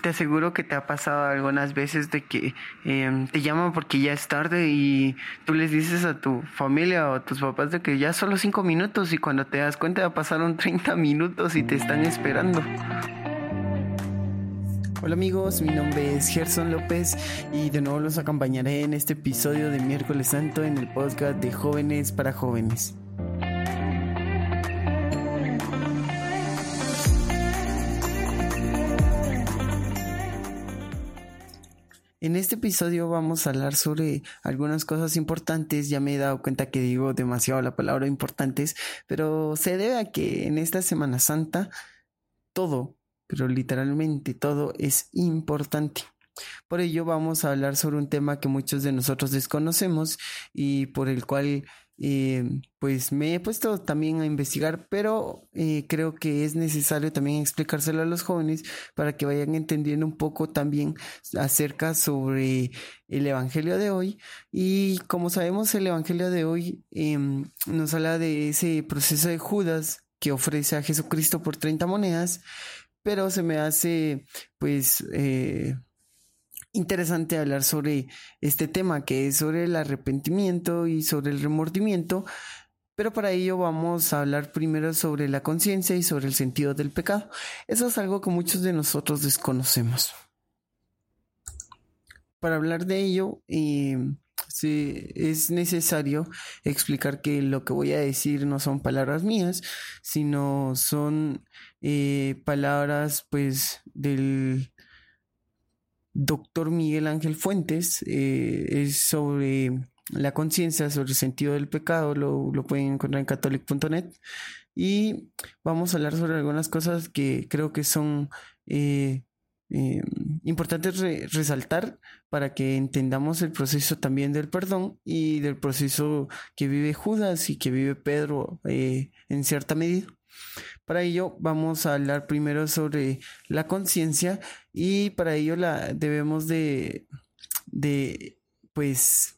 te aseguro que te ha pasado algunas veces de que em, te llaman porque ya es tarde y tú les dices a tu familia o a tus papás de que ya solo cinco minutos y cuando te das cuenta ya pasaron 30 minutos y te están esperando. Hola amigos, mi nombre es Gerson López y de nuevo los acompañaré en este episodio de Miércoles Santo en el podcast de Jóvenes para Jóvenes. En este episodio vamos a hablar sobre algunas cosas importantes. Ya me he dado cuenta que digo demasiado la palabra importantes, pero se debe a que en esta Semana Santa todo, pero literalmente todo es importante. Por ello vamos a hablar sobre un tema que muchos de nosotros desconocemos y por el cual eh, pues me he puesto también a investigar, pero eh, creo que es necesario también explicárselo a los jóvenes para que vayan entendiendo un poco también acerca sobre el Evangelio de hoy. Y como sabemos, el Evangelio de hoy em, nos habla de ese proceso de Judas que ofrece a Jesucristo por 30 monedas, pero se me hace pues... Eh, interesante hablar sobre este tema que es sobre el arrepentimiento y sobre el remordimiento, pero para ello vamos a hablar primero sobre la conciencia y sobre el sentido del pecado. Eso es algo que muchos de nosotros desconocemos. Para hablar de ello, eh, es necesario explicar que lo que voy a decir no son palabras mías, sino son eh, palabras pues del doctor Miguel Ángel Fuentes, eh, es sobre la conciencia, sobre el sentido del pecado, lo, pueden encontrar en catholic.net. Y vamos a hablar sobre algunas cosas que creo que son eh, eh, importantes resaltar para que entendamos el proceso también del perdón y del proceso que vive Judas y que vive Pedro en cierta medida. Para ello vamos a hablar primero sobre la conciencia y para ello la debemos de, de pues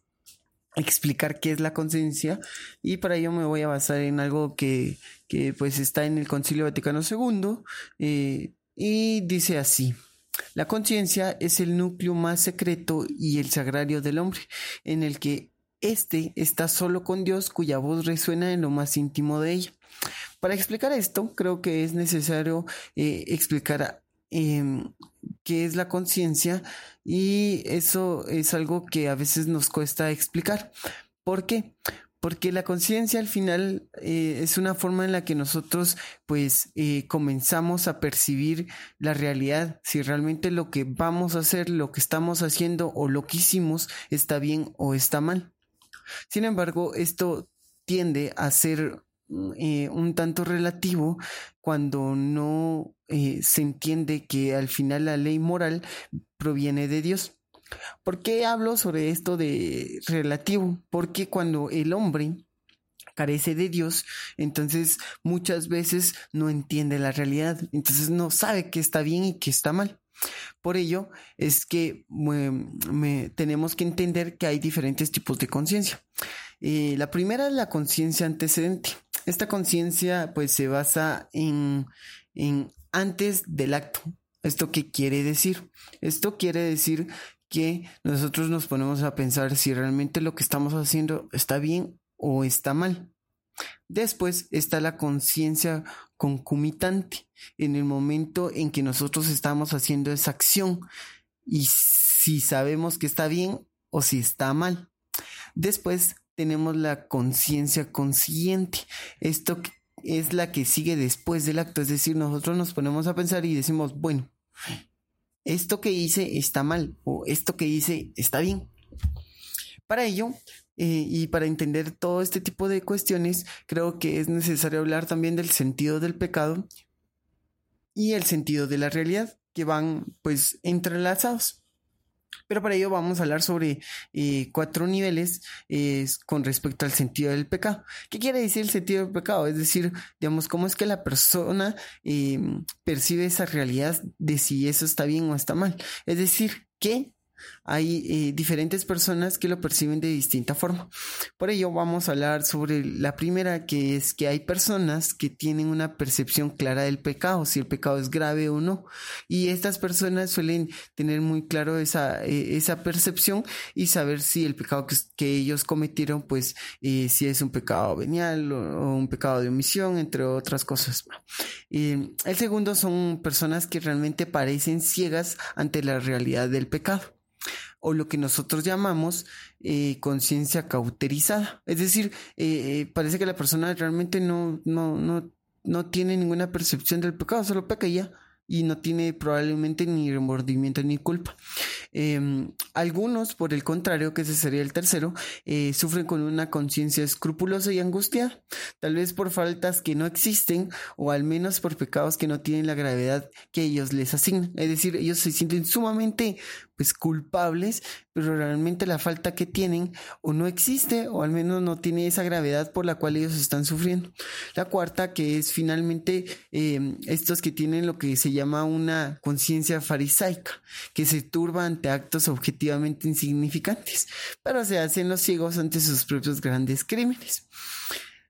explicar qué es la conciencia y para ello me voy a basar en algo que, que pues está en el Concilio Vaticano II eh, y dice así. La conciencia es el núcleo más secreto y el sagrario del hombre, en el que éste está solo con Dios, cuya voz resuena en lo más íntimo de ella. Para explicar esto, creo que es necesario eh, explicar em, qué es la conciencia y eso es algo que a veces nos cuesta explicar. ¿Por qué? Porque la conciencia al final eh, es una forma en la que nosotros pues eh, comenzamos a percibir la realidad, si realmente lo que vamos a hacer, lo que estamos haciendo o lo que hicimos está bien o está mal. Sin embargo, esto tiende a ser eh, un tanto relativo cuando no eh, se entiende que al final la ley moral proviene de Dios. ¿Por qué hablo sobre esto de relativo? Porque cuando el hombre carece de Dios, entonces muchas veces no entiende la realidad, entonces no sabe qué está bien y qué está mal. Por ello es que tenemos que entender que hay diferentes tipos de conciencia. Eh, la primera es la conciencia antecedente. Esta conciencia pues se basa en, en antes del acto. ¿Esto qué quiere decir? Esto quiere decir que nosotros nos ponemos a pensar si realmente lo que estamos haciendo está bien o está mal. Después está la conciencia concomitante, en el momento en que nosotros estamos haciendo esa acción y si sabemos que está bien o si está mal. Después tenemos la conciencia consciente. Esto es la que sigue después del acto. Es decir, nosotros nos ponemos a pensar y decimos, bueno, esto que hice está mal o esto que hice está bien. Para ello, eh, y para entender todo este tipo de cuestiones, creo que es necesario hablar también del sentido del pecado y el sentido de la realidad, que van pues entrelazados. Pero para ello vamos a hablar sobre eh, cuatro niveles con respecto al sentido del pecado. ¿Qué quiere decir el sentido del pecado? Es decir, digamos, cómo es que la persona em, percibe esa realidad de si eso está bien o está mal. Es decir, ¿qué hay eh, diferentes personas que lo perciben de distinta forma. Por ello vamos a hablar sobre la primera, que es que hay personas que tienen una percepción clara del pecado, si el pecado es grave o no. Y estas personas suelen tener muy claro esa, eh, esa percepción y saber si el pecado que, ellos cometieron, pues eh, si es un pecado venial o, un pecado de omisión, entre otras cosas. el segundo son personas que realmente parecen ciegas ante la realidad del pecado o lo que nosotros llamamos eh, conciencia cauterizada. Es decir, eh, eh, parece que la persona realmente no, no, no, no tiene ninguna percepción del pecado, solo peca y ya y no tiene probablemente ni remordimiento ni culpa. Em, algunos, por el contrario, que ese sería el tercero, eh, sufren con una conciencia escrupulosa y angustiada, tal vez por faltas que no existen o al menos por pecados que no tienen la gravedad que ellos les asignan. Es decir, ellos se sienten sumamente pues culpables, pero realmente la falta que tienen o no existe o al menos no tiene esa gravedad por la cual ellos están sufriendo. La cuarta, que es finalmente em, estos que tienen lo que se llama una conciencia farisaica, que se turba ante actos objetivamente insignificantes, pero se hacen los ciegos ante sus propios grandes crímenes.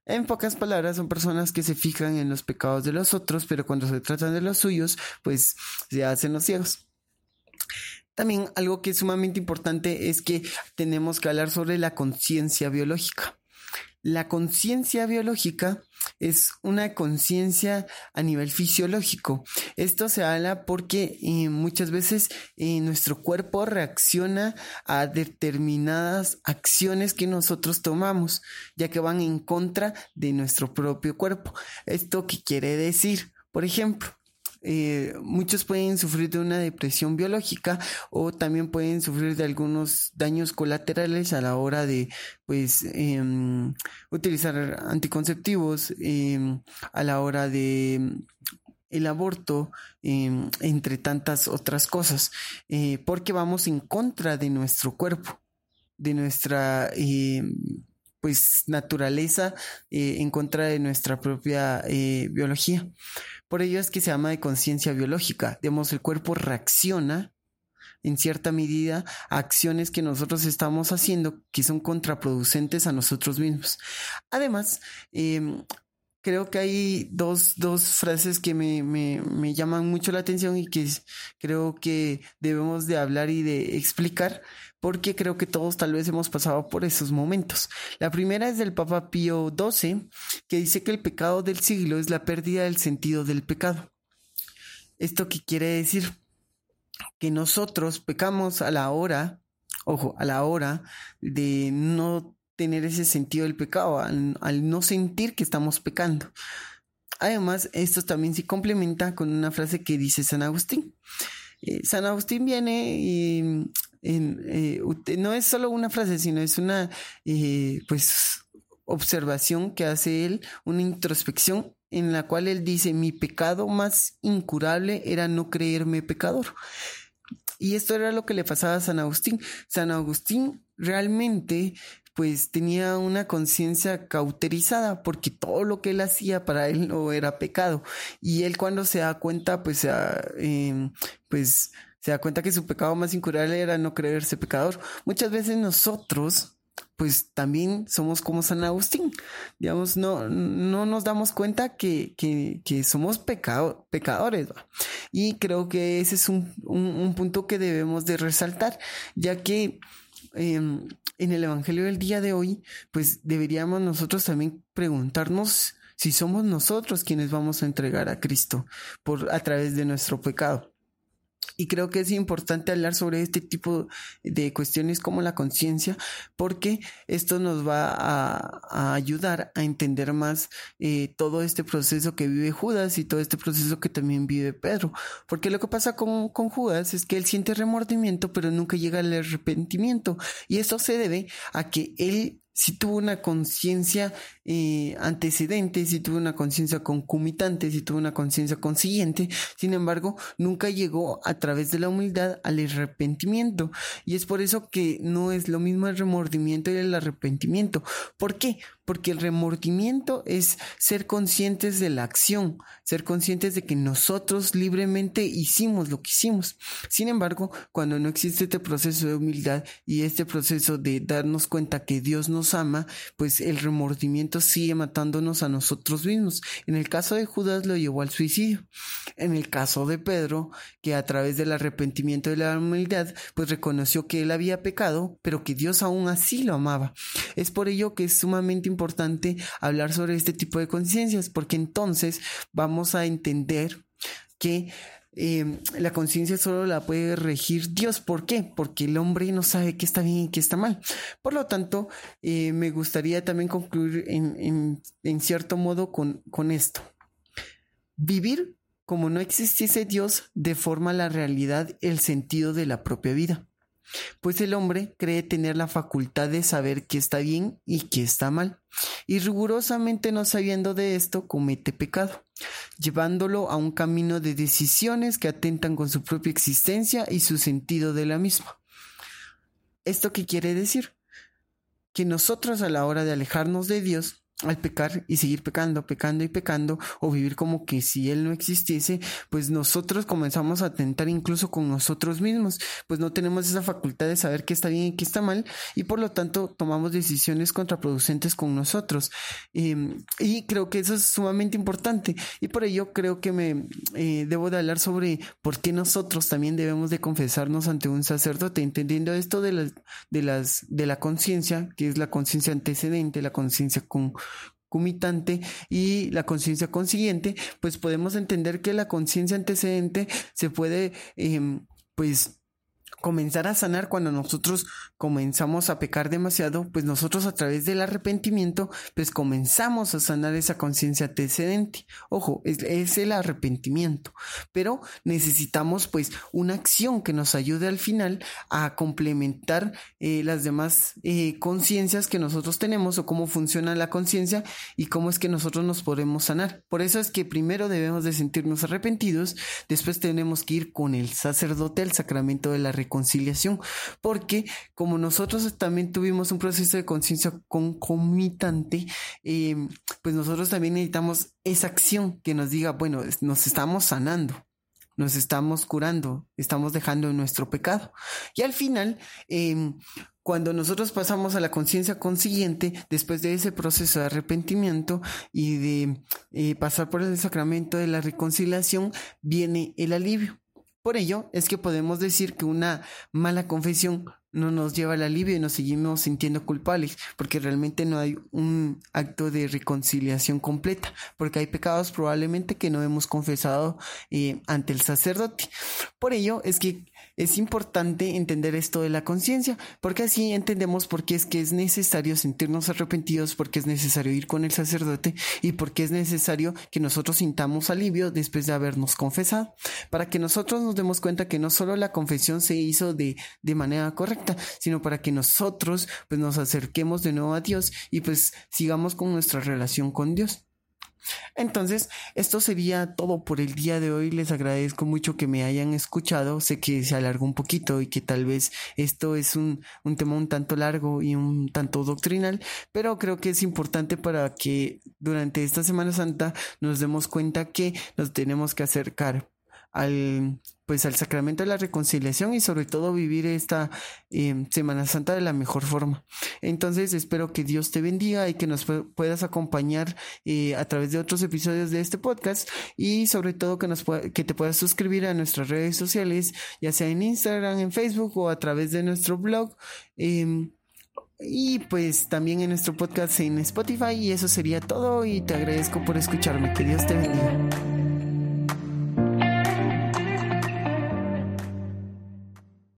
En pocas palabras, son personas que se fijan en los pecados de los otros, pero cuando se tratan de los suyos, pues se hacen los ciegos. También algo que es sumamente importante es que tenemos que hablar sobre la conciencia biológica. La conciencia biológica es una conciencia a nivel fisiológico. Esto se habla porque eh, muchas veces eh, nuestro cuerpo reacciona a determinadas acciones que nosotros tomamos, ya que van en contra de nuestro propio cuerpo. ¿Esto qué quiere decir? Por ejemplo, eh, muchos pueden sufrir de una depresión biológica o también pueden sufrir de algunos daños colaterales a la hora de pues em, utilizar anticonceptivos em, a la hora de em, el aborto, entre tantas otras cosas, eh, porque vamos en contra de nuestro cuerpo, de nuestra pues naturaleza, eh, en contra de nuestra propia biología. Por ello es que se llama de conciencia biológica. Digamos, el cuerpo reacciona en cierta medida a acciones que nosotros estamos haciendo que son contraproducentes a nosotros mismos. Además, em, creo que hay dos, dos frases que me, me, me, llaman mucho la atención y que creo que debemos de hablar y de explicar porque creo que todos tal vez hemos pasado por esos momentos. La primera es del Papa Pío XII, que dice que el pecado del siglo es la pérdida del sentido del pecado. ¿Esto qué quiere decir? Que nosotros pecamos a la hora, ojo, a la hora de no tener ese sentido del pecado, al, no sentir que estamos pecando. Además, esto también se complementa con una frase que dice San Agustín. Eh, San Agustín viene y eh, no es solo una frase, sino es una eh, pues observación que hace él, una introspección en la cual él dice, mi pecado más incurable era no creerme pecador. Y esto era lo que le pasaba a San Agustín. San Agustín realmente pues tenía una conciencia cauterizada porque todo lo que él hacía para él no era pecado. Y él cuando se da cuenta, pues, eh, pues se da cuenta que su pecado más incurable era no creerse pecador. Muchas veces nosotros, pues también somos como San Agustín. Digamos, no, no nos damos cuenta que, que, somos pecado, pecadores. Y creo que ese es un, un, punto que debemos de resaltar, ya que em, en el Evangelio del día de hoy, pues deberíamos nosotros también preguntarnos si somos nosotros quienes vamos a entregar a Cristo por a través de nuestro pecado. Y creo que es importante hablar sobre este tipo de cuestiones como la conciencia, porque esto nos va a, ayudar a entender más eh, todo este proceso que vive Judas y todo este proceso que también vive Pedro. Porque lo que pasa con, con Judas es que él siente remordimiento, pero nunca llega al arrepentimiento. Y esto se debe a que él si tuvo una conciencia eh, antecedente, si tuvo una conciencia concomitante, si tuvo una conciencia consiguiente, sin embargo, nunca llegó a través de la humildad al arrepentimiento. Y es por eso que no es lo mismo el remordimiento y el arrepentimiento. ¿Por qué? Porque el remordimiento es ser conscientes de la acción, ser conscientes de que nosotros libremente hicimos lo que hicimos. Sin embargo, cuando no existe este proceso de humildad y este proceso de darnos cuenta que Dios nos ama, pues el remordimiento sigue matándonos a nosotros mismos. En el caso de Judas lo llevó al suicidio. En el caso de Pedro, que a través del arrepentimiento y la humildad, pues reconoció que él había pecado, pero que Dios aún así lo amaba. Es por ello que es sumamente importante hablar sobre este tipo de conciencias, porque entonces vamos a entender que em, la conciencia solo la puede regir Dios. ¿Por qué? Porque el hombre no sabe qué está bien y qué está mal. Por lo tanto, eh, me gustaría también concluir en, en cierto modo con, con esto. Vivir como no existiese Dios deforma la realidad, el sentido de la propia vida pues el hombre cree tener la facultad de saber qué está bien y qué está mal, y rigurosamente no sabiendo de esto comete pecado, llevándolo a un camino de decisiones que atentan con su propia existencia y su sentido de la misma. ¿Esto qué quiere decir? Que nosotros a la hora de alejarnos de Dios, al pecar y seguir pecando, pecando y pecando, o vivir como que si Él no existiese, pues nosotros comenzamos a atentar incluso con nosotros mismos, pues no tenemos esa facultad de saber qué está bien y qué está mal, y por lo tanto tomamos decisiones contraproducentes con nosotros. Em, y creo que eso es sumamente importante, y por ello creo que me eh, debo de hablar sobre por qué nosotros también debemos de confesarnos ante un sacerdote, entendiendo esto de las, de las, de la conciencia, que es la conciencia antecedente, la conciencia con y la conciencia consiguiente, pues podemos entender que la conciencia antecedente se puede, em, pues, comenzar a sanar cuando nosotros comenzamos a pecar demasiado, pues nosotros a través del arrepentimiento, pues comenzamos a sanar esa conciencia antecedente. Ojo, es, el arrepentimiento, pero necesitamos pues una acción que nos ayude al final a complementar eh, las demás eh, conciencias que nosotros tenemos o cómo funciona la conciencia y cómo es que nosotros nos podemos sanar. Por eso es que primero debemos de sentirnos arrepentidos, después tenemos que ir con el sacerdote al sacramento de la reconciliación conciliación, porque como nosotros también tuvimos un proceso de conciencia concomitante, em, pues nosotros también necesitamos esa acción que nos diga, bueno, nos estamos sanando nos estamos curando, estamos dejando nuestro pecado. Y al final, em, cuando nosotros pasamos a la conciencia consiguiente, después de ese proceso de arrepentimiento y de eh, pasar por el sacramento de la reconciliación, viene el alivio. Por ello es que podemos decir que una mala confesión no nos lleva al alivio y nos seguimos sintiendo culpables, porque realmente no hay un acto de reconciliación completa, porque hay pecados probablemente que no hemos confesado eh, ante el sacerdote. Por ello es que es importante entender esto de la conciencia, porque así entendemos por qué es que es necesario sentirnos arrepentidos, porque es necesario ir con el sacerdote y porque es necesario que nosotros sintamos alivio después de habernos confesado, para que nosotros nos demos cuenta que no solo la confesión se hizo de, de manera correcta, sino para que nosotros pues nos acerquemos de nuevo a Dios y pues sigamos con nuestra relación con Dios. Entonces, esto sería todo por el día de hoy. Les agradezco mucho que me hayan escuchado. Sé que se alargó un poquito y que tal vez esto es un, un tema un tanto largo y un tanto doctrinal, pero creo que es importante para que durante esta Semana Santa nos demos cuenta que nos tenemos que acercar al pues al sacramento de la reconciliación y sobre todo vivir esta em, Semana Santa de la mejor forma. Entonces espero que Dios te bendiga y que nos puedas acompañar eh, a través de otros episodios de este podcast y sobre todo que, nos que te puedas suscribir a nuestras redes sociales, ya sea en Instagram, en Facebook o a través de nuestro blog. Em, y pues también en nuestro podcast en Spotify y eso sería todo y te agradezco por escucharme. Que Dios te bendiga.